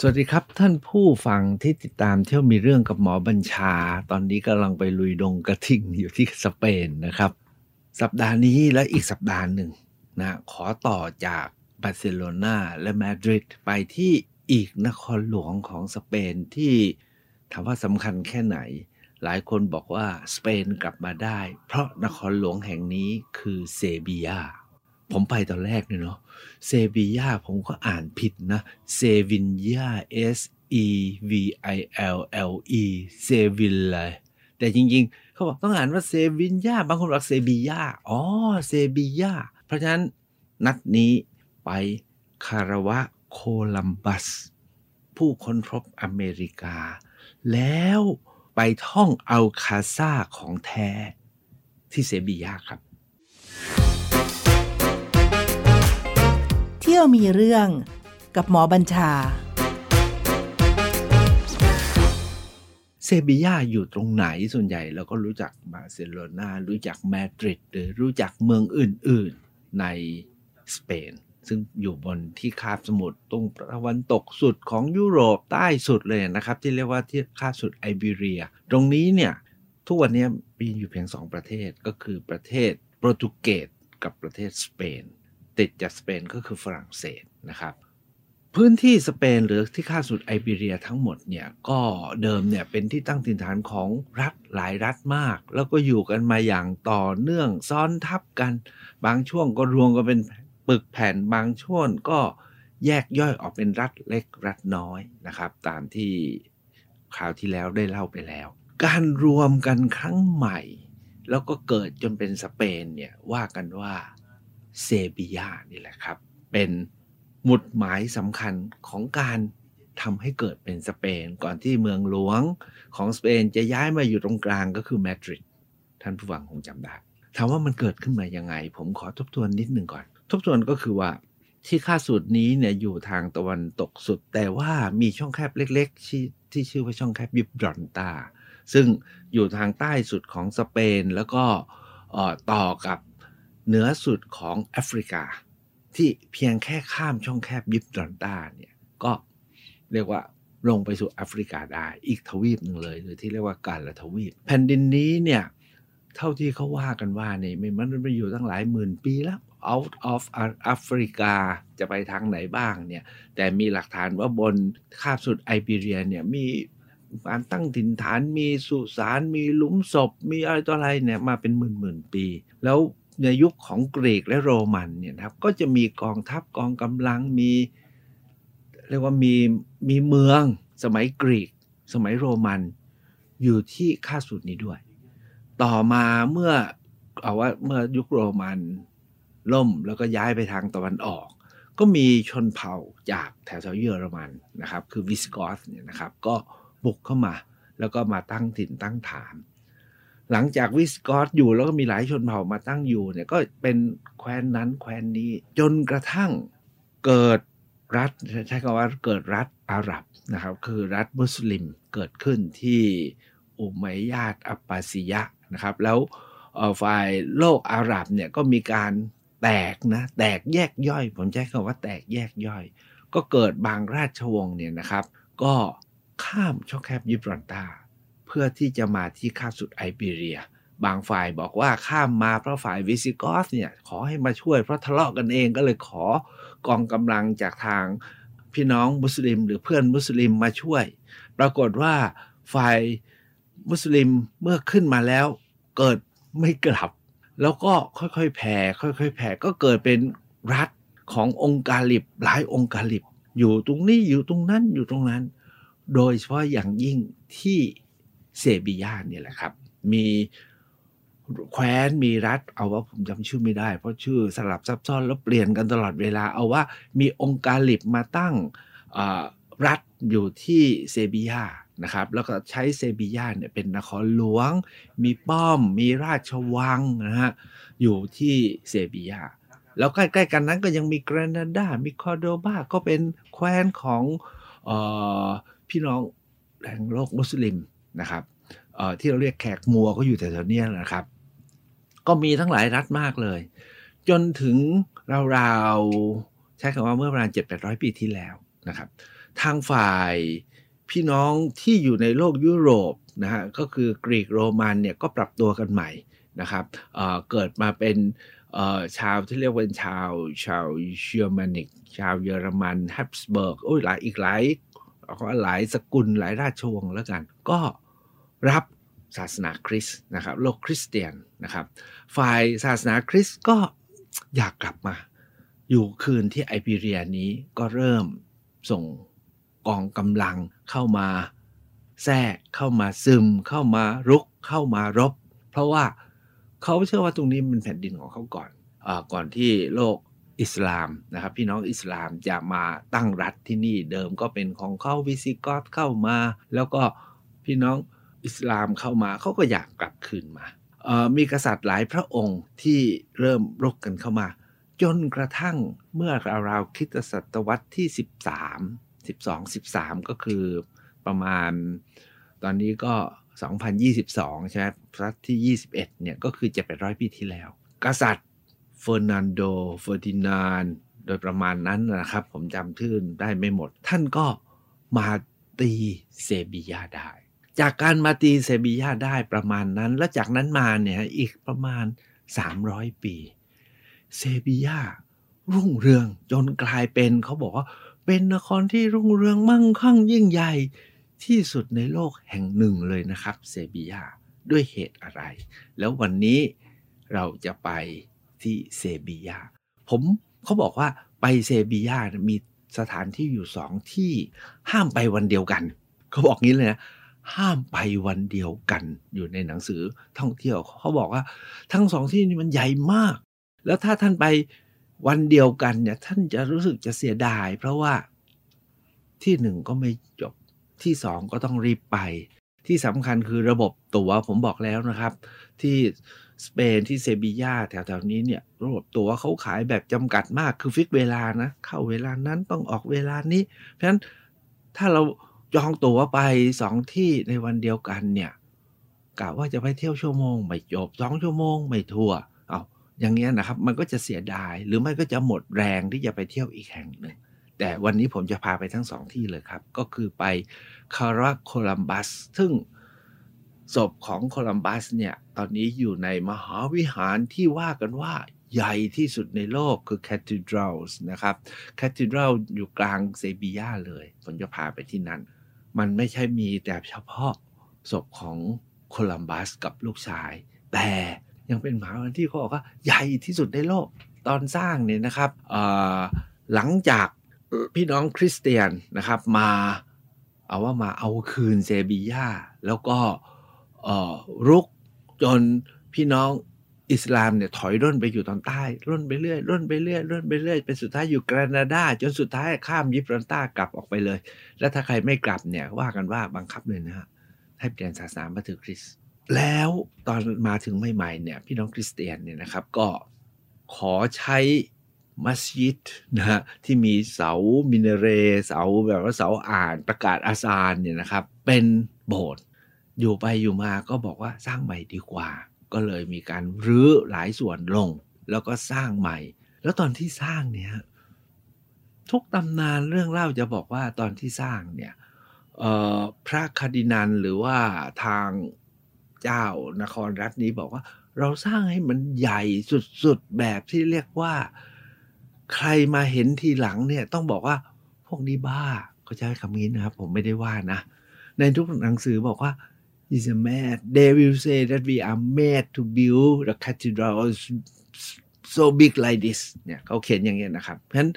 สวัสดีครับท่านผู้ฟังที่ติดตามเที่ยวมีเรื่องกับหมอบัญชา ตอนนี้กำลังไปลุยดงกระทิงอยู่ที่สเปนนะครับ สัปดาห์นี้และอีกสัปดาห์หนึ่งนะขอต่อจากบาร์เซโลนาและมาดริดไปที่อีกนครหลวงของสเปนที่ถามว่าสำคัญแค่ไหน หลายคนบอกว่าสเปนกลับมาได้ เพราะนครหลวงแห่งนี้คือเซบียา ผมไปตอนแรกเนี่ยเนาะเซบียาผมก็อ่านผิดนะเซวินยา S E V I L L E เซวินเลยแต่จริงๆ เขาบอกต้องอ่านว่าเซวินยาบางคนบอกเซบียาอ๋อเซบียาเพราะฉะนั้นนัดนี้ไปคาราวะโคลัมบัส ผู้ค้นพบอเมริกา แล้วไปท่องอัลคาซาของแท้ที่เซบียาครับ ที่ยวมีเรื่องกับหมอบัญชา เซบียาอยู่ตรงไหนส่วนใหญ่เราก็รู้จักบาร์เซโลนารู้จักมาดริดหรือรู้จักเมืองอื่น ๆในสเปน ซึ่งอยู่บนที่คาบสมุทรตรงตะวันตกสุดของยุโรปใต้สุดเลยนะครับ ที่เรียกว่าที่คาบสุดไอเบเรีย ตรงนี้เนี่ยทุกวันนี้มีอยู่เพียงสองประเทศก็คือประเทศโปรตุเกสกับประเทศสเปน ติดจากสเปนก็คือฝรั่งเศสนะครับ พื้นที่สเปนหรือที่ข้าสุดไอเบเรียทั้งหมดเนี่ยก็เดิมเนี่ยเป็นที่ตั้งถิ่นฐานของรัฐหลายรัฐมาก แล้วก็อยู่กันมาอย่างต่อเนื่องซ้อนทับกัน บางช่วงก็รวมกันเป็นปึกแผ่นบางช่วงก็แยกย่อยออกเป็นรัฐเล็กรัฐน้อยนะครับ ตามที่คราวที่แล้วได้เล่าไปแล้ว การรวมกันครั้งใหม่ แล้วก็เกิดจนเป็นสเปนเนี่ยว่ากันว่า เซบียานี่แหละครับ เป็นหมุดหมายสำคัญของการทำให้เกิดเป็นสเปน ก่อนที่เมืองหลวงของสเปนจะย้ายมาอยู่ตรงกลางก็คือมาดริดท่านผู้ฟังคงจำได้ถามว่ามันเกิดขึ้นมายังไง ผมขอทบทวนนิดหนึ่งก่อน ทบทวนก็คือว่าที่ค่าสุดนี้เนี่ยอยู่ทางตะวันตกสุด แต่ว่ามีช่องแคบเล็กๆที่ที่ชื่อว่าช่องแคบยิบรอนตา ซึ่งอยู่ทางใต้สุดของสเปนแล้วก็ต่อกับ เหนือสุดของแอฟริกา ที่เพียงแค่ข้ามช่องแคบยิบรอนตาเนี่ยก็เรียกว่าลงไปสู่แอฟริกาได้อีกทวีปหนึ่งเลยหรือที่เรียกว่าการละทวีป แผ่นดินนี้เนี่ยเท่าที่เขาว่ากันว่าเนี่ยมันมันอยู่ตั้งหลายหมื่นปีแล้ว out of แอฟริกาจะไปทางไหนบ้างเนี่ยแต่มีหลักฐานว่าบนคาบสุดไอเบีเรียเนี่ยมีการตั้งถิ่นฐานมีสุสานมีหลุมศพ มีอะไรต่ออะไรเนี่ยมาเป็นหมื่นหมื่นปี แล้ว ในยุคของกรีกและโรมันเนี่ยครับก็จะมีกองทัพกองกำลังมีเรียกว่ามีมีเมืองสมัยกรีก สมัยโรมันอยู่ที่ค่าสุดนี้ด้วย ต่อมาเมื่อเอาว่าเมื่อยุคโรมันล่มแล้วก็ย้ายไปทางตะวันออก ก็มีชนเผ่าจากแถวๆเยอรมันนะครับ คือวิสกอสเนี่ยนะครับ ก็บุกเข้ามาแล้วก็มาตั้งถิ่นตั้งฐาน หลังจากวิสกอสอยู่แล้วก็มีหลายชนเผ่ามาตั้งอยู่เนี่ยก็เป็นแคว้นนั้นแคว้นนี้ จนกระทั่งเกิดรัฐใช้คำว่าเกิดรัฐอาหรับนะครับ คือรัฐมุสลิมเกิดขึ้นที่อุมัยยาตอับบาซิยะนะครับ แล้วฝ่ายโลกอาหรับเนี่ยก็มีการแตกนะแตกแยกย่อย ผมใช้คำว่าแตกแยกย่อย ก็เกิดบางราชวงศ์เนี่ยนะครับ ก็ข้ามช่องแคบยิบรอนตา เพื่อที่จะมาที่คาบสุดไอเบเรีย บางฝ่ายบอกว่าข้ามมาเพราะฝ่ายวิสิกอสเนี่ยขอให้มาช่วยเพราะทะเลาะกันเองก็เลยขอกองกำลังจากทางพี่น้องมุสลิม หรือเพื่อนมุสลิมมาช่วย ปรากฏว่าฝ่ายมุสลิมเมื่อขึ้นมาแล้วเกิดไม่กลับ แล้วก็ค่อยๆแผ่ค่อยๆแผ่ก็เกิดเป็นรัฐขององค์กาลิบหลายองค์กาลิบอยู่ตรงนี้อยู่ตรงนั้นอยู่ตรงนั้น โดยเฉพาะอย่างยิ่งที่ เซบียาเนี่ยแหละครับ มีแคว้นมีรัฐ เอาว่าผมจำชื่อไม่ได้ เพราะชื่อสลับซับซ้อนแล้วเปลี่ยนกันตลอดเวลา เอาว่ามีองค์การลิบมาตั้งรัฐอยู่ที่เซบียานะครับ แล้วก็ใช้เซบียาเนี่ยเป็นนครหลวง มีป้อม มีราชวังนะฮะอยู่ที่เซบียาแล้วใกล้ๆกันนั้นก็ยังมีแกรนาดา มีคอร์โดบา ก็เป็นแคว้นของออพี่น้องแห่งโลกมุสลิม นะครับที่เราเรียกแขกมัวก็อยู่แถวๆนี้นะครับ ก็มีทั้งหลายรัฐมากเลย จนถึงราวๆใช้คำว่าเมื่อประมาณ 7-800 ปีที่แล้วนะครับ ทางฝ่ายพี่น้องที่อยู่ในโลกยุโรปนะฮะก็คือกรีกโรมันเนี่ยก็ปรับตัวกันใหม่นะครับเเกิดมาเป็นชาวที่เรียกว่าชาวชาวเยอรมนิก ชาวเยอรมันฮับสเบิร์กโอ้ยหลายอีกหลายหลายสกุลหลายราชวงศ์แล้วกัน ก็ รับศาสนาคริสต์นะครับโลกคริสเตียนนะครับ ฝ่ายศาสนาคริสต์ก็อยากกลับมา อยู่คืนที่ไอเบีเรียนี้ก็เริ่มส่งกองกำลังเข้ามาแทรกเข้ามาซึม เข้ามารุกเข้ามารบ เพราะว่าเขาเชื่อว่าตรงนี้เป็นแผ่นดินของเขาก่อนอก่อนที่โลกอิสลามนะครับ พี่น้องอิสลามจะมาตั้งรัฐที่นี่เดิมก็เป็นของเขาวิซิกอตเข้ามา แล้วก็พี่น้อง อิสลามเข้ามาเขาก็อยากกลับคืนมา มีกษัตริย์หลายพระองค์ที่เริ่มรบกันเข้ามา จนกระทั่งเมื่อราวๆคิตศตวรรษที่ 13 12 13 ก็คือประมาณ ตอนนี้ก็ 2022 ใช่ไหมรัชที่ 21 เนี่ยก็คือจะเป็นร้อยปีที่แล้ว กษัตริย์เฟอร์นันโดเฟอร์ดินานโดประมาณนั้นนะครับ ผมจำชื่อได้ไม่หมด ท่านก็มาตีเซบียาได้ จากการมาตีเซบียาได้ประมาณนั้น แล้วจากนั้นมาเนี่ยอีกประมาณ 300 ปี เซบียารุ่งเรืองจนกลายเป็นเขาบอกว่าเป็นนครที่รุ่งเรืองมั่งคั่งยิ่งใหญ่ที่สุดในโลกแห่งหนึ่งเลยนะครับ เซบียาด้วยเหตุอะไร แล้ววันนี้เราจะไปที่เซบียาผมเขาบอกว่าไปเซบียามีสถานที่อยู่สองที่ห้ามไปวันเดียวกัน เขาบอกงี้เลยนะ ห้ามไปวันเดียวกันอยู่ในหนังสือท่องเที่ยวเขาบอกว่า ทั้งสองที่นี่มันใหญ่มาก แล้วถ้าท่านไปวันเดียวกันเนี่ย ท่านจะรู้สึกจะเสียดาย เพราะว่าที่หนึ่งก็ไม่จบที่สองก็ต้องรีบไป ที่สำคัญคือระบบตั๋วผมบอกแล้วนะครับ ที่สเปนที่เซบียาแถวๆนี้เนี่ย ระบบตั๋วเขาขายแบบจำกัดมากคือฟิกเวลานะ เข้าเวลานั้นต้องออกเวลานี้ เพราะฉะนั้นถ้าเรา จองตั๋วไปสองที่ในวันเดียวกันเนี่ยกะว่าจะไปเที่ยวชั่วโมงไม่จบสองชั่วโมงไม่ทั่วเอาอย่างเงี้ยนะครับ มันก็จะเสียดายหรือไม่ก็จะหมดแรงที่จะไปเที่ยวอีกแห่งหนึ่ง แต่วันนี้ผมจะพาไปทั้งสองที่เลยครับ ก็คือไปคาราโคลัมบัส ซึ่งศพของโคลัมบัสเนี่ยตอนนี้อยู่ในมหาวิหารที่ว่ากันว่าใหญ่ที่สุดในโลกคือ Cathedrals นะครับ Cathedral อยู่กลางเซบียาเลย ผมจะพาไปที่นั้น มันไม่ใช่มีแต่เฉพาะศพของโคลัมบัสกับลูกชาย แต่ยังเป็นมหาวิหาที่เขาบอกว่าใหญ่ที่สุดในโลกตอนสร้างเนี่ยนะครับหลังจากพี่น้องคริสเตียนนะครับมาเอาว่ามาเอาคืนเซบียาแล้วก็รุกจนพี่น้อง อิสลามเนี่ยถอยร่นไปอยู่ตอนใต้ ร่นไปเรื่อยร่นไปเรื่อยร่นไปเรื่อยเป็นสุดท้ายอยู่แคนาดา จนสุดท้ายข้ามยิบรันต้ากลับออกไปเลย แล้วถ้าใครไม่กลับเนี่ยว่ากันว่าบังคับเลยนะฮะให้เปลี่ยนศาสนามาถือคริสต์แล้วตอนมาถึงใหม่ๆเนี่ยพี่น้องคริสเตียนเนี่ยนะครับก็ขอใช้มัสยิดนะฮะที่มีเสามินเรเสาแบบว่าเสาอ่านประกาศอาซานเนี่ยนะครับเป็นโบสถ์อยู่ไปอยู่มาก็บอกว่าสร้างใหม่ดีกว่า ก็เลยมีการรื้อหลายส่วนลง แล้วก็สร้างใหม่ แล้วตอนที่สร้างเนี่ยทุกตำนานเรื่องเล่าจะบอกว่าตอนที่สร้างเนี่ยพระคดินันหรือว่าทางเจ้านครรัฐนี้บอกว่า เราสร้างให้มันใหญ่สุดๆแบบที่เรียกว่า ใครมาเห็นทีหลังเนี่ยต้องบอกว่าพวกนี้บ้าเขาใช้คำนี้นะครับ ผมไม่ได้ว่านะ ในทุกหนังสือบอกว่า is a mad they will say that we are mad to build the cathedral so big like this เนี่ยเขาเขียนอย่างเงี้ยนะครับเพราะฉะนั้น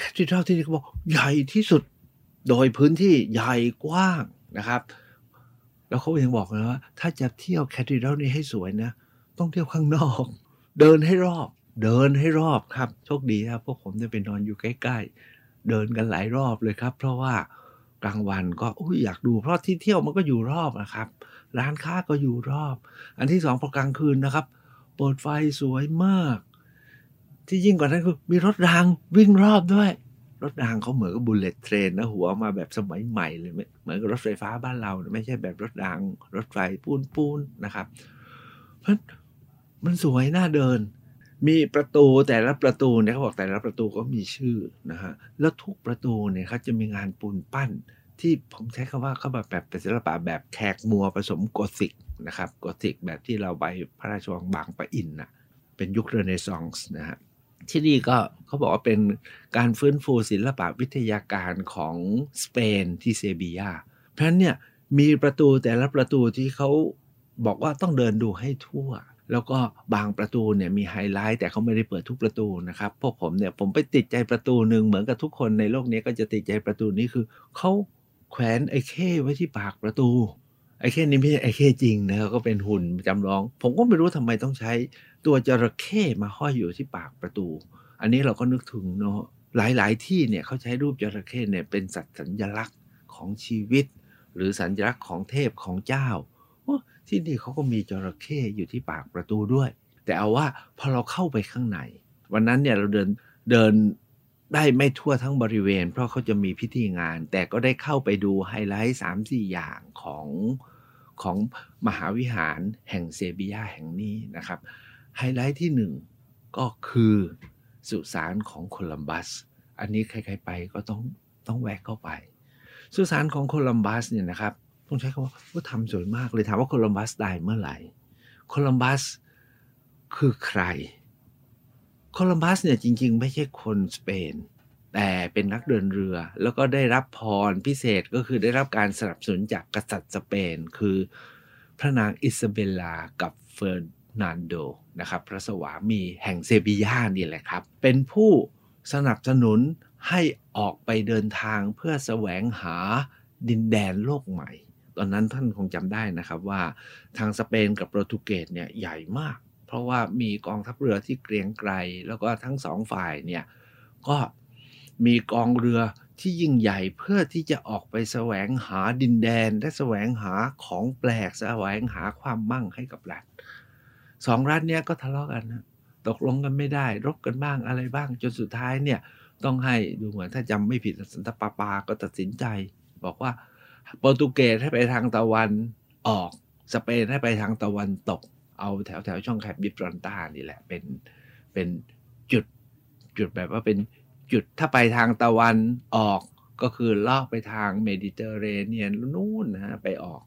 cathedral ที่นี่เขาบอกใหญ่ที่สุดโดยพื้นที่ใหญ่กว้างนะครับ แล้วเขายังบอกเลยว่า ถ้าจะเที่ยวแคทดรัลนี้ให้สวยนะ ต้องเที่ยวข้างนอก เดินให้รอบ เดินให้รอบครับ โชคดีครับพวกผมได้ไปนอนอยู่ใกล้ ๆ เดินกันหลายรอบเลยครับ เพราะว่า กลางวันก็อยอยากดู เพราะที่เที่ยวมันก็อยู่รอบนะครับ ร้านค้าก็อยู่รอบ อันที่สองพอกลางคืนนะครับ เปิดไฟสวยมาก ที่ยิ่งกว่านั้นคือมีรถรางวิ่งรอบด้วย รถรางเขาเหมือนกับ bullet train นะหัวมาแบบสมัยใหม่เลยเหมือนกับรถไฟฟ้าบ้านเรา ไม่ใช่แบบรถราง รถไฟปู๊นปู๊นนะครับ เพราะมันสวยน่าเดิน มีประตูแต่ละประตูเนี่ยเขาบอกแต่ละประตูก็มีชื่อนะฮะแล้วทุกประตูเนี่ยเขาจะมีงานปูนปั้น ที่ผมใช้คำว่าเขาแบบแบบเป็นศิลปะแบบแขกมัวร์ผสมโกธิกนะครับโกธิกแบบที่เราไปพระราชวังบางปะอินนะเป็นยุคเรเนซองส์นะฮะที่นี่ก็เขาบอกว่าเป็นการฟื้นฟูศิลปะวิทยาการของสเปนที่เซบียาเพราะฉะนั้นเนี่ยมีประตูแต่ละประตูที่เขาบอกว่าต้องเดินดูให้ทั่ว แล้วก็บางประตูเนี่ยมีไฮไลท์แต่เขาไม่ได้เปิดทุกประตูนะครับพวกผมเนี่ยผมไปติดใจประตูหนึ่งเหมือนกับทุกคนในโลกนี้ก็จะติดใจประตูนี้คือเขาแขวนไอ้เข้ไว้ที่ปากประตู ไอ้เข้นี้ไม่ใช่ไอ้เข้จริงนะก็เป็นหุ่นจำลอง ผมก็ไม่รู้ทำไมต้องใช้ตัวจระเข้มาห้อยอยู่ที่ปากประตู อันนี้เราก็นึกถึงเนาะหลายๆ ที่เนี่ยเขาใช้รูปจระเข้เนี่ยเป็นสัตว์สัญลักษณ์ของชีวิต หรือสัญลักษณ์ของเทพของเจ้า ที่นี่เขาก็มีจระเข้อยู่ที่ปากประตูด้วย แต่เอาว่าพอเราเข้าไปข้างใน วันนั้นเนี่ยเราเดินเดินได้ไม่ทั่วทั้งบริเวณ เพราะเขาจะมีพิธีงาน แต่ก็ได้เข้าไปดูไฮไลท์สามสี่อย่างของของมหาวิหารแห่งเซบียาแห่งนี้นะครับ ไฮไลท์ที่หนึ่งก็คือสุสานของโคลัมบัส อันนี้ใครๆไปก็ต้องต้องแวะเข้าไป สุสานของโคลัมบัสเนี่ยนะครับ ต้องใช้คำว่าว่าทำสวยมากเลยถามว่าโคลัมบัสตายเมื่อไหร่ โคลัมบัสคือใคร โคลัมบัสเนี่ยจริง ๆ ไม่ใช่คนสเปน แต่เป็นนักเดินเรือ แล้วก็ได้รับพรพิเศษก็คือได้รับการสนับสนุนจากกษัตริย์สเปน คือพระนางอิซาเบลลากับเฟอร์นันโดนะครับพระสวามีแห่งเซบียานี่แหละครับ เป็นผู้สนับสนุนให้ออกไปเดินทางเพื่อแสวงหาดินแดนโลกใหม่ ตอนนั้นท่านคงจำได้นะครับว่าทางสเปนกับโปรตุเกสเนี่ยใหญ่มาก เพราะว่ามีกองทัพเรือที่เกรียงไกรแล้วก็ทั้งสองฝ่ายเนี่ยก็มีกองเรือที่ยิ่งใหญ่เพื่อที่จะออกไปแสวงหาดินแดน และแสวงหาของแปลกแสวงหาความมั่งให้กับรัฐสองรัฐเนี้ยก็ทะเลาะกันนะตกลงกันไม่ได้ รบกันบ้างอะไรบ้าง จนสุดท้ายเนี่ยต้องให้ดูเหมือนถ้าจำไม่ผิดสันตปาปาก็ตัดสินใจ บอกว่า โปรตุเกสให้ไปทางตะวันออก สเปนให้ไปทางตะวันตก เอาแถวแถวช่องแคบยิบรอนตานี่แหละ เป็นเป็นจุดจุดแบบว่าเป็นจุดถ้าไปทางตะวันออกก็คือลอกไปทางเมดิเตอร์เรเนียนนู่นนะฮะไปออก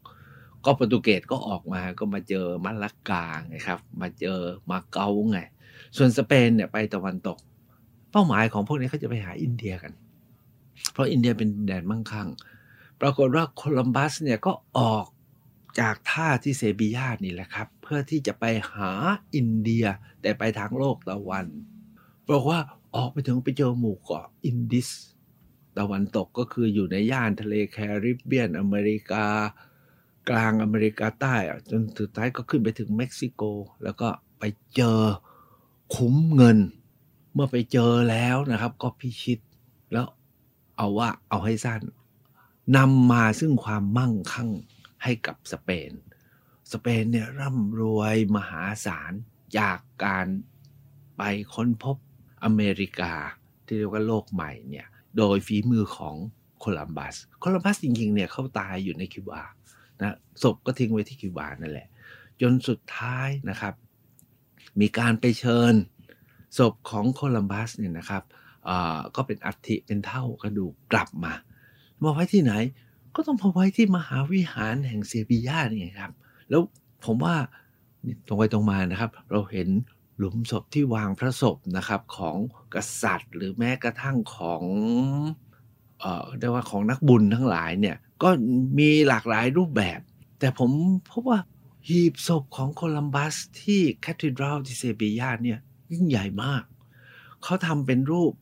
ก็โปรตุเกสก็ออกมาก็มาเจอมัลลักกาไงครับ มาเจอมาเก๊าไง ส่วนสเปนเนี่ยไปตะวันตก เป้าหมายของพวกนี้เขาจะไปหาอินเดียกัน เพราะอินเดียเป็นแดนมั่งคั่ง ปรากฏว่าโคลัมบัสเนี่ยก็ออกจากท่าที่เซบียานี่แหละครับ เพื่อที่จะไปหาอินเดียแต่ไปทางโลกตะวันบอกว่าออกไปถึงไปเจอหมู่เกาะอินดิส ตะวันตกก็คืออยู่ในย่านทะเลแคริบเบียนอเมริกา กลางอเมริกาใต้จนสุดท้ายก็ขึ้นไปถึงเม็กซิโก แล้วก็ไปเจอคุ้มเงิน เมื่อไปเจอแล้วนะครับ ก็พิชิตแล้วเอาว่าเอาให้สั้น นำมาซึ่งความมั่งคั่งให้กับสเปน สเปนเนี่ยร่ำรวยมหาศาลจากการไปค้นพบอเมริกาที่เรียกว่าโลกใหม่เนี่ยโดยฝีมือของโคลัมบัส โคลัมบัสจริงๆเนี่ยเขาตายอยู่ในคิวบานะศพก็ทิ้งไว้ที่คิวบานั่นแหละ จนสุดท้ายนะครับ มีการไปเชิญศพของโคลัมบัสเนี่ยนะครับก็เป็นอัฐิเป็นเท่ากระดูกกลับมา มาไว้ที่ไหน ก็ต้องมาไว้ที่มหาวิหารแห่งเซบียานี่ครับ แล้วผมว่าตรงไปตรงมานะครับ เราเห็นหลุมศพที่วางพระศพนะครับของกษัตริย์ หรือแม้กระทั่งของเอ่อเรียกว่าของนักบุญทั้งหลายเนี่ยก็มีหลากหลายรูปแบบ แต่ผมพบว่าหีบศพของโคลัมบัสที่แคทดรัลที่เซบียาเนี่ยยิ่งใหญ่มาก เขาทำเป็นรูป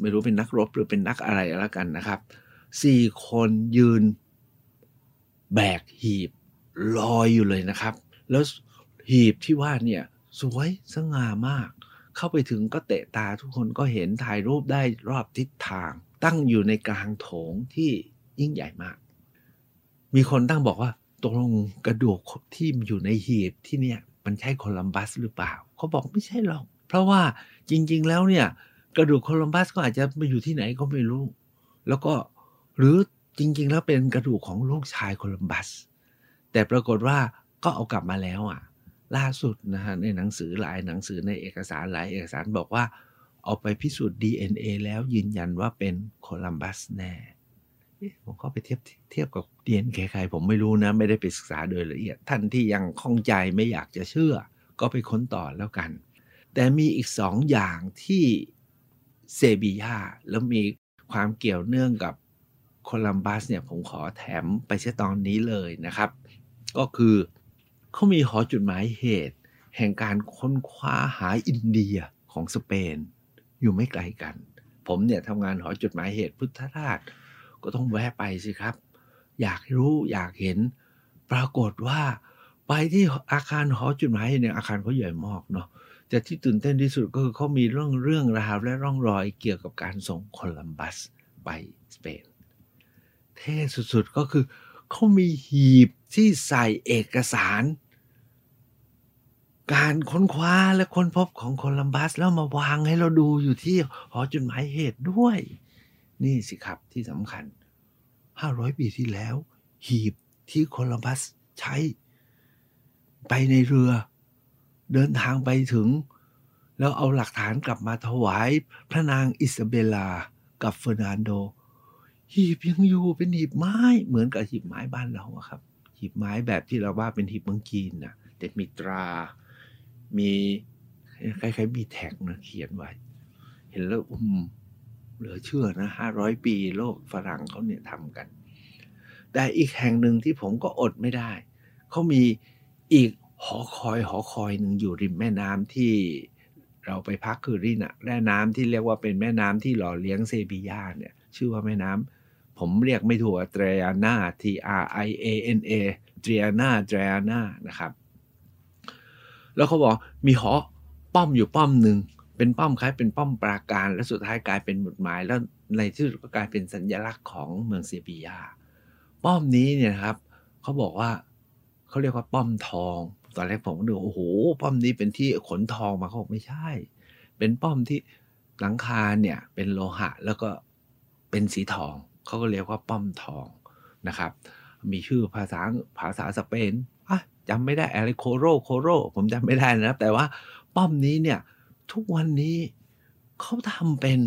ไม่รู้เป็นนักรบหรือเป็นนักอะไรแล้วกันนะครับ สี่คนยืนแบกหีบลอยอยู่เลยนะครับ แล้วหีบที่ว่าเนี่ยสวยสง่ามาก เข้าไปถึงก็เตะตาทุกคนก็เห็นถ่ายรูปได้รอบทิศทาง ตั้งอยู่ในกลางโถงที่ยิ่งใหญ่มาก มีคนตั้งบอกว่าตกลงกระดูกที่อยู่ในหีบที่เนี่ยมันใช่โคลัมบัสหรือเปล่า เขาบอกไม่ใช่หรอก เพราะว่าจริง ๆ แล้วเนี่ย กระดูกโคลัมบัสก็อาจจะไปอยู่ที่ไหนก็ไม่รู้ แล้วก็ หรือจริง ๆ แล้วเป็นกระดูกของลูกชายโคลัมบัส แต่ปรากฏว่าก็เอากลับมาแล้วอะ ล่าสุดนะฮะในหนังสือหลายหนังสือในเอกสารหลายเอกสารบอกว่า เอาไปพิสูจน์ DNA แล้วยืนยันว่าเป็นโคลัมบัสแน่ผมก็ไปเทียบเทียบกับ DNA ใครผมไม่รู้นะ ไม่ได้ไปศึกษาโดยละเอียด ท่านที่ยังข้องใจไม่อยากจะเชื่อ ก็ไปค้นต่อแล้วกัน แต่มีอีกสองอย่างที่เซบียาแล้วมีความเกี่ยวเนื่องกับ โคลัมบัสเนี่ยผมขอแถมไปเช่ตอนนี้เลยนะครับ ก็คือเขามีหอจุดหมายเหตุ แห่งการค้นคว้าหาอินเดียของสเปน อยู่ไม่ไกลกัน ผมเนี่ยทำงานหอจุดหมายเหตุพุทธราช ก็ต้องแวะไปสิครับ อยากรู้อยากเห็นปรากฏว่าไปที่อาคารหอจุดหมายเนี่ยอาคารเขาใหญ่มากเนาะแต่ที่ตื่นเต้นที่สุดก็คือเขามีเรื่องเรื่องราวและร่องรอยเกี่ยวกับการส่งโคลัมบัสไปสเปน เท่สุดๆก็คือเขามีหีบที่ใส่เอกสาร การค้นคว้าและค้นพบของโคลัมบัสแล้วมาวางให้เราดูอยู่ที่หอจุดหมายเหตุด้วย นี่สิครับที่สำคัญ 500 ปีที่แล้ว หีบที่โคลัมบัสใช้ ไปในเรือ เดินทางไปถึง แล้วเอาหลักฐานกลับมาถวายพระนางอิซาเบลากับเฟอร์นันโด หีบยังอยู่เป็นหีบไม้เหมือนกับหีบไม้บ้านเราอะครับ หีบไม้แบบที่เราว่าเป็นหีบเมืองจีนนะแต่มีตรา มีคล้ายๆมีแท็กนะเขียนไว้ เห็นแล้วอืมเหลือเชื่อนะห้าร้อยปีโลกฝรั่งเขาเนี่ยทำกัน แต่อีกแห่งหนึ่งที่ผมก็อดไม่ได้ เขามีอีกหอคอยหอคอยหนึ่งอยู่ริมแม่น้ำที่เราไปพักคือรินะแม่น้ำที่เรียกว่าเป็นแม่น้ำที่หล่อเลี้ยงเซบียาเนี่ย ชื่อว่าแม่น้ำ ผมเรียกไม่ถูกเตรอานา T R I A N A เตรอานาเตรอานานะครับ แล้วเขาบอกมีหอป้อมอยู่ป้อมหนึ่งเป็นป้อมคล้ายเป็นป้อมปราการ และสุดท้ายกลายเป็นหมุดหมาย แล้วในที่สุดก็กลายเป็นสัญลักษณ์ของเมืองเซบียา ป้อมนี้เนี่ยครับเขาบอกว่าเขาเรียกว่าป้อมทอง ตอนแรกผมก็ดูโอ้โห ป้อมนี้เป็นที่ขนทองมาเขาบอกไม่ใช่ เป็นป้อมที่หลังคาเนี่ยเป็นโลหะแล้วก็เป็นสีทอง เขาก็เรียกว่าป้อมทองนะครับ มีชื่อภาษาภาษาสเปนอะจำไม่ได้อะไรโคโรโคโรผมจำไม่ได้นะครับ แต่ว่าป้อมนี้เนี่ยทุกวันนี้เขาทำเป็น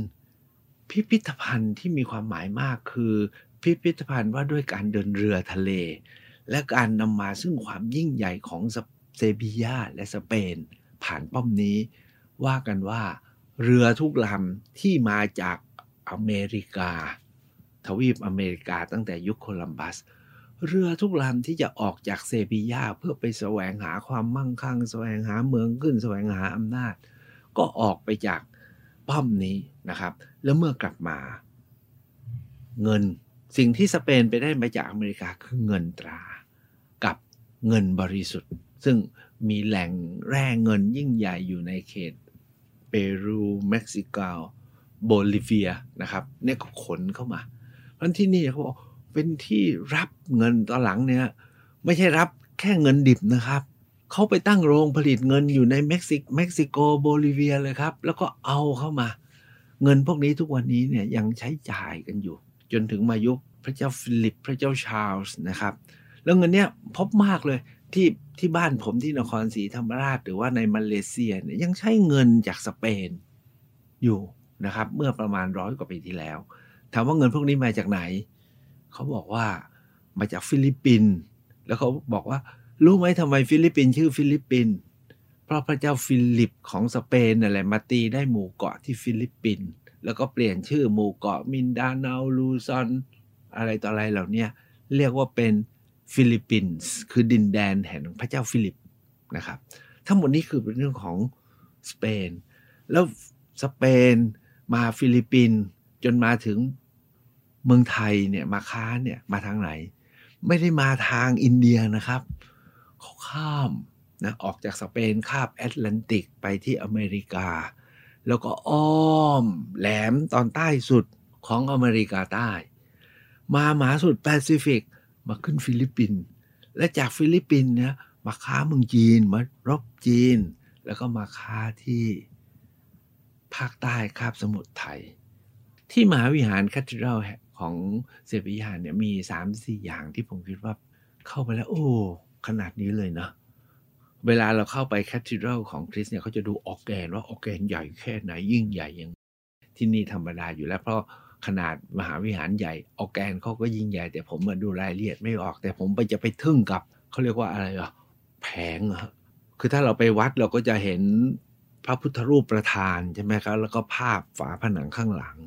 พิพิธภัณฑ์ที่มีความหมายมากคือพิพิธภัณฑ์ว่าด้วยการเดินเรือทะเล และการนำมาซึ่งความยิ่งใหญ่ของเซบียาและสเปน ผ่านป้อมนี้ ว่ากันว่าเรือทุกลำที่มาจากอเมริกา ทวีปอเมริกาตั้งแต่ยุคโคลัมบัส เรือทุกลำที่จะออกจากเซบียาเพื่อไปแสวงหาความมั่งคั่ง แสวงหาเมืองขึ้น แสวงหาอำนาจ ก็ออกไปจากป้อมนี้นะครับ แล้วเมื่อกลับมา เงินสิ่งที่สเปนไปได้มาจากอเมริกาคือเงินตรา กับเงินบริสุทธิ์ ซึ่งมีแหล่งแร่เงินยิ่งใหญ่อยู่ในเขตเปรูเม็กซิโกโบลิเวียนะครับเนี่ยก็ขนเข้ามา เพราะที่นี่เขาบอกเป็นที่รับเงินตอนหลังเนี่ย ไม่ใช่รับแค่เงินดิบนะครับเขาไปตั้งโรงผลิตเงินอยู่ในเม็กซิเม็กซิโกโบลิเวียเลยครับ แล้วก็เอาเข้ามา เงินพวกนี้ทุกวันนี้เนี่ยยังใช้จ่ายกันอยู่ จนถึงมายุคพระเจ้าฟิลิปพระเจ้าชาร์ลส์นะครับ แล้วเงินเนี้ยพบมากเลยที่ที่บ้านผมที่นครศรีธรรมราช หรือว่าในมาเลเซียเนี่ยยังใช้เงินจากสเปนอยู่นะครับ เมื่อประมาณร้อยกว่าปีที่แล้ว ถามว่าเงินพวกนี้มาจากไหน เขาบอกว่ามาจากฟิลิปปินส์แล้วเขาบอกว่า รู้ไหมทำไมฟิลิปปินส์ชื่อฟิลิปปินส์เพราะพระเจ้าฟิลิปของสเปนนั่นแหละมาตีได้หมู่เกาะที่ฟิลิปปินส์แล้วก็เปลี่ยนชื่อหมู่เกาะมินดาเนาลูซอน อะไรต่ออะไรเหล่านี้เรียกว่าเป็นฟิลิปปินส์คือดินแดนแห่งพระเจ้าฟิลิปนะครับ ทั้งหมดนี้คือเป็นเรื่องของสเปน แล้วสเปนมาฟิลิปปินส์ จนมาถึงเมืองไทยเนี่ยมาค้าเนี่ยมาทางไหน ไม่ได้มาทางอินเดียนะครับเขาข้ามนะออกจากสเปนข้ามแอตแลนติกไปที่อเมริกา แล้วก็อ้อมแหลมตอนใต้สุดของอเมริกาใต้ มาหมาสุดแปซิฟิกมาขึ้นฟิลิปปินส์และจากฟิลิปปินส์เนี่ยมาค้าเมืองจีนมารบจีน แล้วก็มาค้าที่ภาคใต้คาบสมุทรไทย ที่มหาวิหารคาทดรัลของเซบียาเนี่ยมีสามสี่อย่างที่ผมคิดว่าเข้าไปแล้ว โอ้ ขนาดนี้เลยเนาะเวลาเราเข้าไปแคท h ดรัลของคริสเนี่ยเขาจะดูออกแกนว่าออกแกนใหญ่แค่ไหนยิ่งใหญ่ย่างที่นี่ธรรมดาอยู่แล้ว เพราะขนาดมหาวิหารใหญ่ออกแกนเขาก็ยิ่งใหญ่ แต่ผมมาดูรายละเอียดไม่ออก แต่ผมไปจะไปทึ่งกับเขาเรียกว่าอะไรอะแผงอะคือถ้าเราไปวัดเราก็จะเห็นพระพุทธรูปประธานใช่ไหมครับแล้วก็ภาพฝาผนังข้างหลัง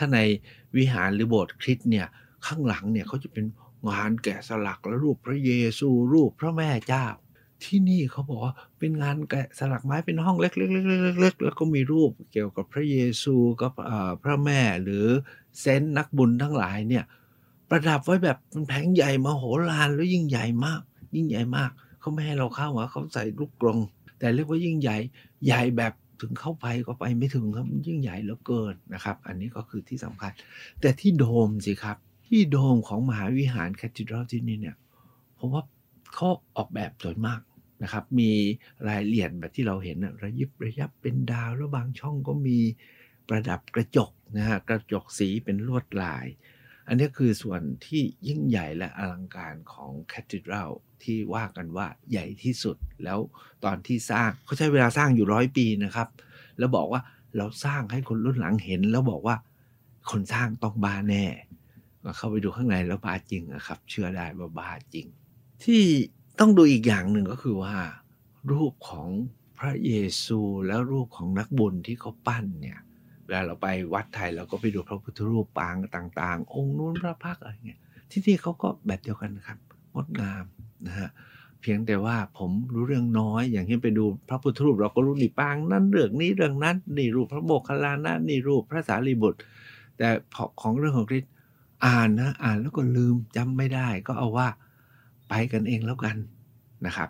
ถ้าในวิหารหรือโบสถ์คริสต์เนี่ยข้างหลังเนี่ยเขาจะเป็นงานแกะสลักและรูปพระเยซูรูปพระแม่เจ้า ที่นี่เขาบอกว่าเป็นงานแกะสลักไม้เป็นห้องเล็กๆๆๆแล้วก็มีรูปเกี่ยวกับพระเยซูกับพระแม่หรือเซนต์นักบุญทั้งหลายเนี่ยประดับไว้แบบเป็นแผงใหญ่มาโหฬารแล้วยิ่งใหญ่มาก ยิ่งใหญ่มากเขาไม่ให้เราเข้าอะเขาใส่ลูกกรงแต่เรียกว่ายิ่งใหญ่ใหญ่แบบ ถึงเข้าไปก็ไปไม่ถึงครับยิ่งใหญ่เหลือเกินนะครับ อันนี้ก็คือที่สำคัญ แต่ที่โดมสิครับ ที่โดมของมหาวิหารแคทดรัลที่นี่เนี่ยผมว่าเขาออกแบบสวยมากนะครับ มีรายละเอียดแบบที่เราเห็นระยิบระยับเป็นดาว แล้วบางช่องก็มีประดับกระจกนะฮะกระจกสีเป็นลวดลาย อันนี้คือส่วนที่ยิ่งใหญ่และอลังการของแคทดรัลที่ว่ากันว่าใหญ่ที่สุดแล้วตอนที่สร้างเขาใช้เวลาสร้างอยู่ร้อยปีนะครับ แล้วบอกว่าเราสร้างให้คนรุ่นหลังเห็น แล้วบอกว่าคนสร้างต้องบ้าแน่ก็เข้าไปดูข้างในแล้วบ้าจริงนะครับ เชื่อได้ว่าบ้าจริง ที่ต้องดูอีกอย่างหนึ่งก็คือว่า รูปของพระเยซูแล้วรูปของนักบุญที่เขาปั้นเนี่ย วลาเราไปวัดไทยเราก็ไปดูพระพุทธรูปปางต่าง ๆ องค์นู้นพระพักอะไรเงี้ยที่นี่เขาก็แบบเดียวกันนะครับงดงามนะฮะเพียงแต่ว่าผมรู้เรื่องน้อย อย่างที่ไปดูพระพุทธรูปเราก็รู้นี่ปางนั่นเรื่องนี้เรื่องนั้นนี่รูปพระโมคคัลลานะนี่รูปพระสารีบุตร แต่ของเรื่องของคริสอ่านนะอ่านแล้วก็ลืมจำไม่ได้ก็เอาว่าไปกันเองแล้วกันนะครับ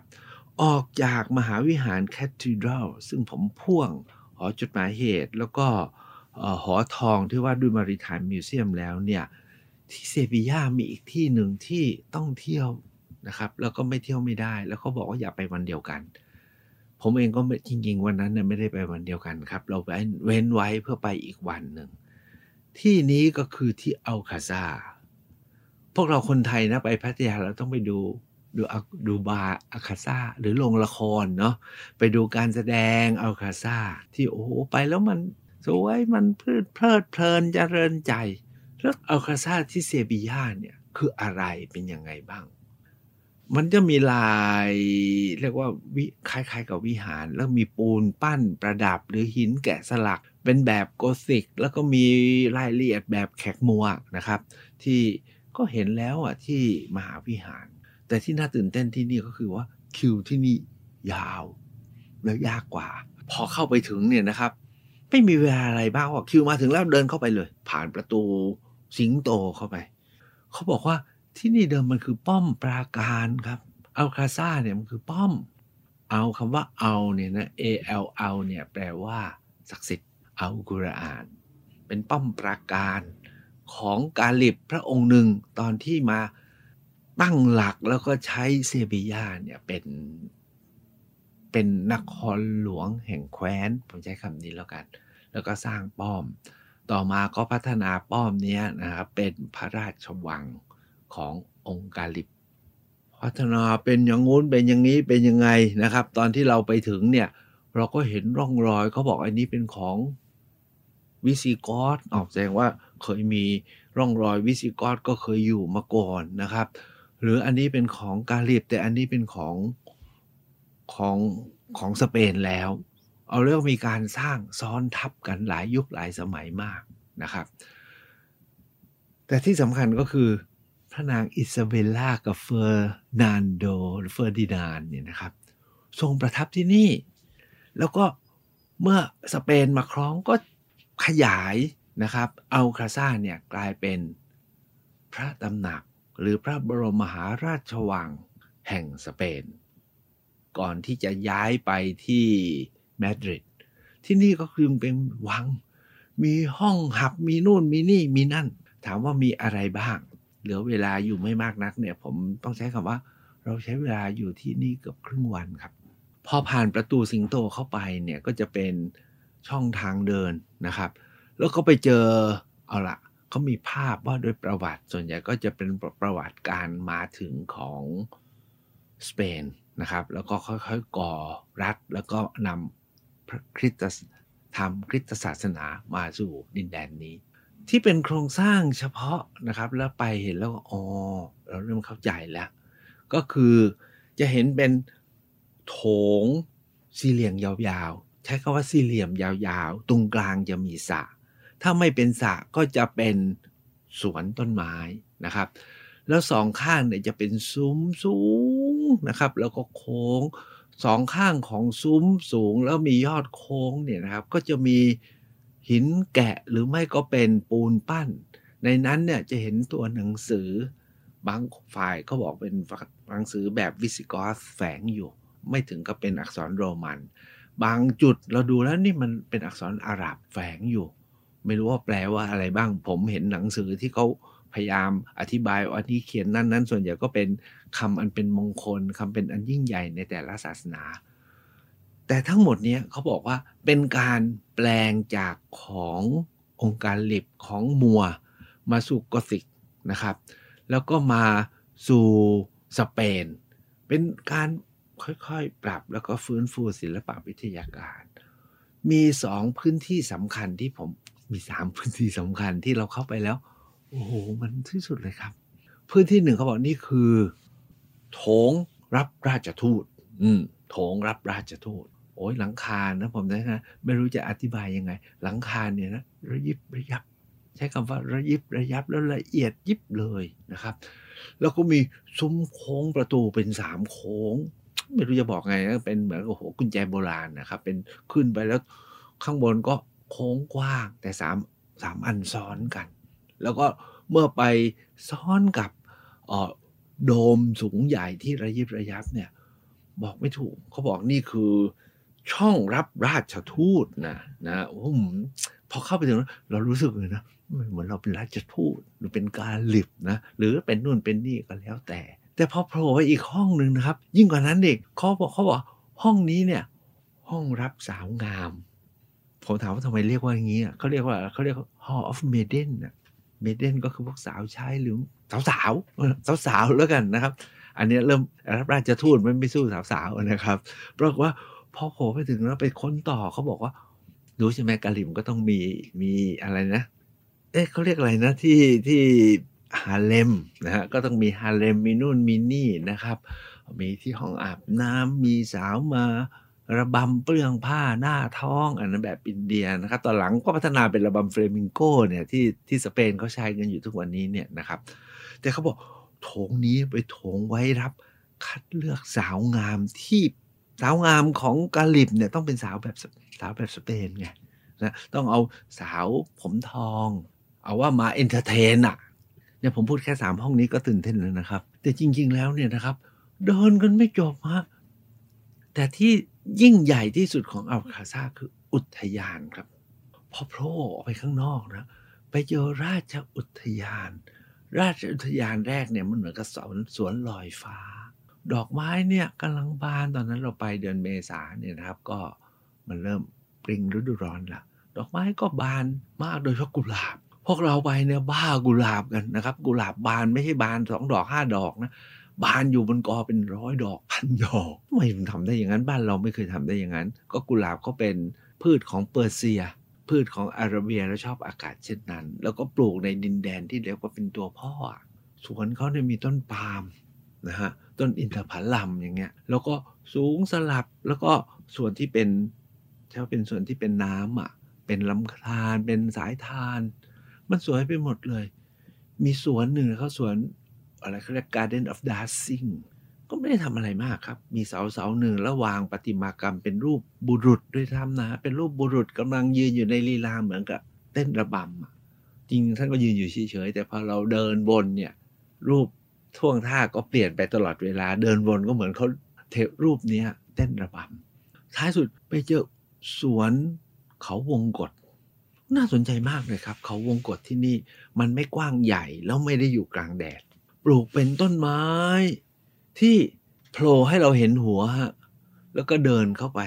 ออกจากมหาวิหารแคทดรัลซึ่งผมพ่วงหอจดหมายเหตุแล้วก็ หอทองที่ว่าด้วยมาริทานมิวเซียมแล้วเนี่ยที่เซบียามีอีกที่หนึ่งที่ต้องเที่ยวนะครับแล้วก็ไม่เที่ยวไม่ได้ แล้วเขาบอกว่าอย่าไปวันเดียวกัน ผมเองก็จริงๆวันนั้นเนี่ยไม่ได้ไปวันเดียวกันครับ เราไปเว้นไว้เพื่อไปอีกวันหนึ่งที่นี้ก็คือที่อัลคาซาพวกเราคนไทยนะไปพัทยาเราต้องไปดูดูดูบาร์อัลคาซาหรือโรงละครเนาะไปดูการแสดงอัลคาซาที่โอ้โหไปแล้วมัน สวยมันเพลิดเพลิดเพลินเจริญใจแล้วอัลคาซาที่เซบียาเนี่ยคืออะไรเป็นยังไงบ้าง มันจะมีลาย เรียกว่าวิคล้ายๆ กับวิหาร แล้วมีปูนปั้นประดับหรือหินแกะสลัก เป็นแบบโกสิก แล้วก็มีรายละเอียดแบบแขกมัวนะครับ ที่ก็เห็นแล้วอะที่มหาวิหาร แต่ที่น่าตื่นเต้นที่นี่ก็คือว่าคิวที่นี่ยาว แล้วยากกว่า พอเข้าไปถึงเนี่ยนะครับ ไม่มีเวลาอะไรบ้างว่าคิวมาถึงแล้วเดินเข้าไปเลย ผ่านประตูสิงโตเข้าไป เขาบอกว่าที่นี่เดิมมันคือป้อมปราการครับอัลคาซาเนี่ยมันคือป้อม เอาคำว่าเอาเนี่ยนะ A L L เนี่ยแปลว่าศักดิ์สิทธิ์อัลกุรอาน เป็นป้อมปราการของกาลิบพระองค์หนึ่งตอนที่มาตั้งหลักแล้วก็ใช้เซบียาเนี่ยเป็น เป็นนครหลวงแห่งแคว้น ผมใช้คำนี้แล้วกัน แล้วก็สร้างป้อม ต่อมาก็พัฒนาป้อมนี้นะครับเป็นพระราชวังขององค์กาลิบพัฒนาเป็นอย่างงู้นเป็นอย่างนี้เป็นยังไงนะครับ ตอนที่เราไปถึงเนี่ย เราก็เห็นร่องรอยเขาบอกอันนี้เป็นของวิสิกอสออกแสดงว่าเคยมีร่องรอยวิสิกอสก็เคยอยู่มาก่อนนะครับ หรืออันนี้เป็นของกาลิบแต่อันนี้เป็นของ ของของสเปนแล้ว เอาเรื่องมีการสร้างซ้อนทับกันหลายยุคหลายสมัยมากนะครับ แต่ที่สำคัญก็คือพระนางอิซาเบลล่ากับเฟอร์นานโดเฟอร์ดินานเนี่ยนะครับ ทรงประทับที่นี่ แล้วก็เมื่อสเปนมาครองก็ขยายนะครับ เอาคาซาเนี่ยกลายเป็นพระตำหนักหรือพระบรมมหาราชวังแห่งสเปน ก่อนที่จะย้ายไปที่มาดริดที่นี่ก็คือเป็นวัง มีห้องหับมีนู่นมีนี่มีนั่น ถามว่ามีอะไรบ้าง เหลือเวลาอยู่ไม่มากนักเนี่ย ผมต้องใช้คำว่า เราใช้เวลาอยู่ที่นี่เกือบครึ่งวันครับ พอผ่านประตูสิงโตเข้าไปเนี่ยก็จะเป็นช่องทางเดินนะครับ แล้วก็ไปเจอเอาละเขามีภาพว่าโดยประวัติส่วนใหญ่ก็จะเป็นประวัติการมาถึงของสเปน นะครับ แล้วก็ค่อยๆก่อรัฐแล้วก็นำพระคริสตธรรมคริสตศาสนามาสู่ดินแดนนี้ ที่เป็นโครงสร้างเฉพาะนะครับ แล้วไปเห็นแล้วอ๋อเราเริ่มเข้าใจแล้ว ก็คือจะเห็นเป็นโถงสี่เหลี่ยมยาวๆ ใช้คำว่าสี่เหลี่ยมยาวๆ ตรงกลางจะมีสระถ้าไม่เป็นสระก็จะเป็นสวนต้นไม้นะครับ แล้วสองข้างเนี่ยจะเป็นซุ้มสูง นะครับ แล้วก็โค้งสองข้างของซุ้มสูงแล้วมียอดโค้งเนี่ยนะครับ ก็จะมีหินแกะหรือไม่ก็เป็นปูนปั้น ในนั้นเนี่ยจะเห็นตัวหนังสือบางฝ่ายก็บอกเป็นหนังสือแบบวิสิกอสแฝงอยู่ ไม่ถึงกับเป็นอักษรโรมัน บางจุดเราดูแล้วนี่มันเป็นอักษรอาหรับแฝงอยู่ ไม่รู้ว่าแปลว่าอะไรบ้าง ผมเห็นหนังสือที่เขา พยายามอธิบายว่าที่เขียนนั่นนั้นส่วนใหญ่ก็เป็นคำอันเป็นมงคลคำเป็นอันยิ่งใหญ่ในแต่ละศาสนา แต่ทั้งหมดนี้เขาบอกว่าเป็นการแปลงจากขององค์การลิบของมัว มาสู่กอธิกนะครับ แล้วก็มาสู่สเปน เป็นการค่อยๆ ปรับแล้วก็ฟื้นฟูศิลปะวิทยาการ มีสองพื้นที่สำคัญที่ผมมีสามพื้นที่สำคัญที่เราเข้าไปแล้ว โอ้โห มันที่สุดเลยครับ พื้นที่หนึ่งเขาบอกนี่คือโถงรับราชทูต อืมโถงรับราชทูต โอ้ยหลังคานะผมนะ ไม่รู้จะอธิบายยังไง หลังคาเนี่ยนะระยิบระยับ ใช้คำว่าระยิบระยับแล้วละเอียดยิบเลยนะครับ แล้วก็มีซุ้มโค้งประตูเป็นสามโค้ง ไม่รู้จะบอกไงนะเป็นเหมือนโอ้โหกุญแจโบราณนะครับ เป็นขึ้นไปแล้วข้างบนก็โค้งกว้างแต่สามสามอันซ้อนกัน แล้วก็เมื่อไปซ้อนกับโดมสูงใหญ่ที่ระยิบระยับเนี่ย บอกไม่ถูกเขาบอกนี่คือช่องรับราชทูตนะนะโอ้พอเข้าไปถึงเรารู้สึกเลยนะเหมือนเราเป็นราชทูตหรือเป็นการหลิบนะหรือเป็นนู่นเป็นนี่ก็แล้วแต่ แต่พอโผล่ไปอีกห้องหนึ่งนะครับ ยิ่งกว่านั้นเด็กเขาบอกเขาบอกห้องนี้เนี่ย ห้องรับสาวงาม ผมถามว่าทำไมเรียกว่าอย่างนี้เขาเรียกว่าเขาเรียก Hall of Maiden นะ เมเดนก็คือพวกสาวใช้หรือสาวสาวสาวสาวแล้วกันนะครับ อันนี้เริ่มรับราชทูตมันไม่สู้สาวสาวนะครับเพราะว่าพอโผล่ไปถึงแล้วไปค้นต่อเขาบอกว่ารู้ใช่ไหมกาลิมก็ต้องมีมีอะไรนะ เอ๊ะเขาเรียกอะไรนะที่ที่ฮาเลมนะฮะก็ต้องมีฮาเลมมีนู่นมีนี่นะครับ มีที่ห้องอาบน้ำมีสาวมา ระบำเปลืองผ้าหน้าท้องอันนั้นแบบอินเดียนะครับตอนหลังก็พัฒนาเป็นระบำเฟลมิงโกเนี่ยที่ที่สเปนเขาใช้กันอยู่ทุกวันนี้เนี่ยนะครับ แต่เขาบอกโถงนี้ไปโถงไว้รับ คัดเลือกสาวงามที่สาวงามของกาลิบเนี่ยต้องเป็นสาวแบบสาวแบบสเปนไงนะต้องเอาสาวผมทอง เอาว่ามาเอนเตอร์เทนอะเนี่ยผมพูดแค่สามห้องนี้ก็ตื่นเต้นแล้วนะครับ แต่จริง ๆ แล้วเนี่ยนะครับ เดินกันไม่จบฮะแต่ที่ ยิ่งใหญ่ที่สุดของอัลคาซาคืออุทยานครับ พอโผล่ออกไปข้างนอกนะไปเจอราชอุทยาน ราชอุทยานแรกเนี่ยมันเหมือนกับสวนสวนลอยฟ้า ดอกไม้เนี่ยกำลังบานตอนนั้นเราไปเดือนเมษาเนี่ยนะครับ ก็มันเริ่มปริงฤดูร้อนละดอกไม้ก็บานมากโดยเฉพาะกุหลาบ พวกเราไปเนี่ยบ้ากุหลาบกันนะครับ กุหลาบบานไม่ใช่บานสองดอกห้าดอกนะ บานอยู่บนกอเป็นร้อยดอกพันดอกทำไมมันทำได้อย่างนั้นบ้านเราไม่เคยทำได้อย่างนั้น ก็กุหลาบก็เป็นพืชของเปอร์เซีย พืชของอาระเบียแล้วชอบอากาศเช่นนั้น แล้วก็ปลูกในดินแดนที่เรียกว่าเป็นตัวพ่อสวนเขาเนี่ยมีต้นปาล์มนะฮะต้นอินทผลัมอย่างเงี้ย แล้วก็สูงสลับแล้วก็ส่วนที่เป็นใช่เป็นส่วนที่เป็นน้ำอะเป็นลำธารเป็นสายทาน มันสวยไปหมดเลย มีสวนหนึ่งเขาสวน อะไรเขาเรียก Garden of Dancing ก็ไม่ได้ทำอะไรมากครับ มีเสาเสาหนึ่งแล้ววางประติมากรรมเป็นรูปบุรุษด้วยทำนะ เป็นรูปบุรุษกำลังยืนอยู่ในลีลาเหมือนกับเต้นระบำจริงท่านก็ยืนอยู่เฉยๆแต่พอเราเดินวนเนี่ย รูปท่วงท่าก็เปลี่ยนไปตลอดเวลา เดินวนก็เหมือนเขาเทรูปเนี้ยเต้นระบำท้ายสุดไปเจอสวนเขาวงกฏน่าสนใจมากเลยครับ เขาวงกฏที่นี่มันไม่กว้างใหญ่แล้วไม่ได้อยู่กลางแดด ปลูกเป็นต้นไม้ ที่โผล่ให้เราเห็นหัวฮะแล้วก็เดินเข้าไป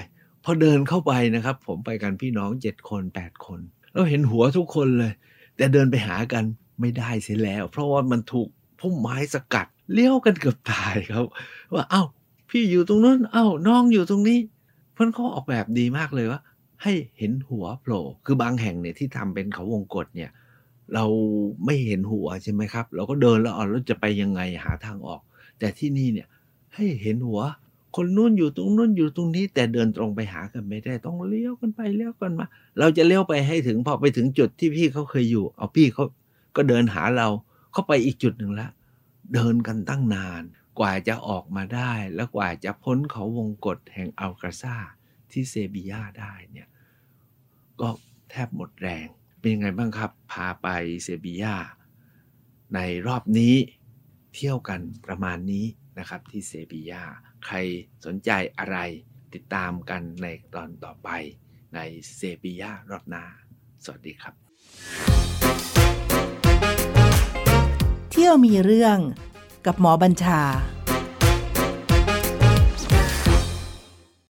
พอเดินเข้าไปนะครับ ผมไปกันพี่น้องเจ็ดคนแปดคนเราเห็นหัวทุกคนเลย แต่เดินไปหากันไม่ได้เสียแล้ว เพราะว่ามันถูกพุ่มไม้สกัดเลี้ยวกันเกือบตายครับ ว่าเอา้า พี่อยู่ตรงนู้นเอ้าน้องอยู่ตรงนี้ เพื่อนเขาออกแบบดีมากเลยว่าให้เห็นหัวโผล่คือบางแห่งเนี่ยที่ทำเป็นเขาวงกฏเนี่ย เราไม่เห็นหัวใช่ไหมครับ เราก็เดินแล้วอ๋อนเราจะไปยังไงหาทางออก แต่ที่นี่เนี่ยให้เห็นหัว คนนู้นอยู่ตรงนู้นอยู่ตรงนี้ แต่เดินตรงไปหากันไม่ได้ต้องเลี้ยวกันไปเลี้ยวกันมา เราจะเลี้ยวไปให้ถึงพอไปถึงจุดที่พี่เขาเคยอยู่ เอาพี่เขาก็เดินหาเราเข้าไปอีกจุดหนึ่งละเดินกันตั้งนาน กว่าจะออกมาได้ แล้วกว่าจะพ้นเขาวงกฏแห่งอัลกาซาที่เซบียาได้เนี่ยก็แทบหมดแรง เป็นยังไงบ้างครับ พาไปเซบียาในรอบนี้เที่ยวกันประมาณนี้นะครับที่เซบียาใครสนใจอะไรติดตามกันในตอนต่อไปในเซบียารอบหน้า สวัสดีครับ เที่ยวมีเรื่องกับหมอบัญชา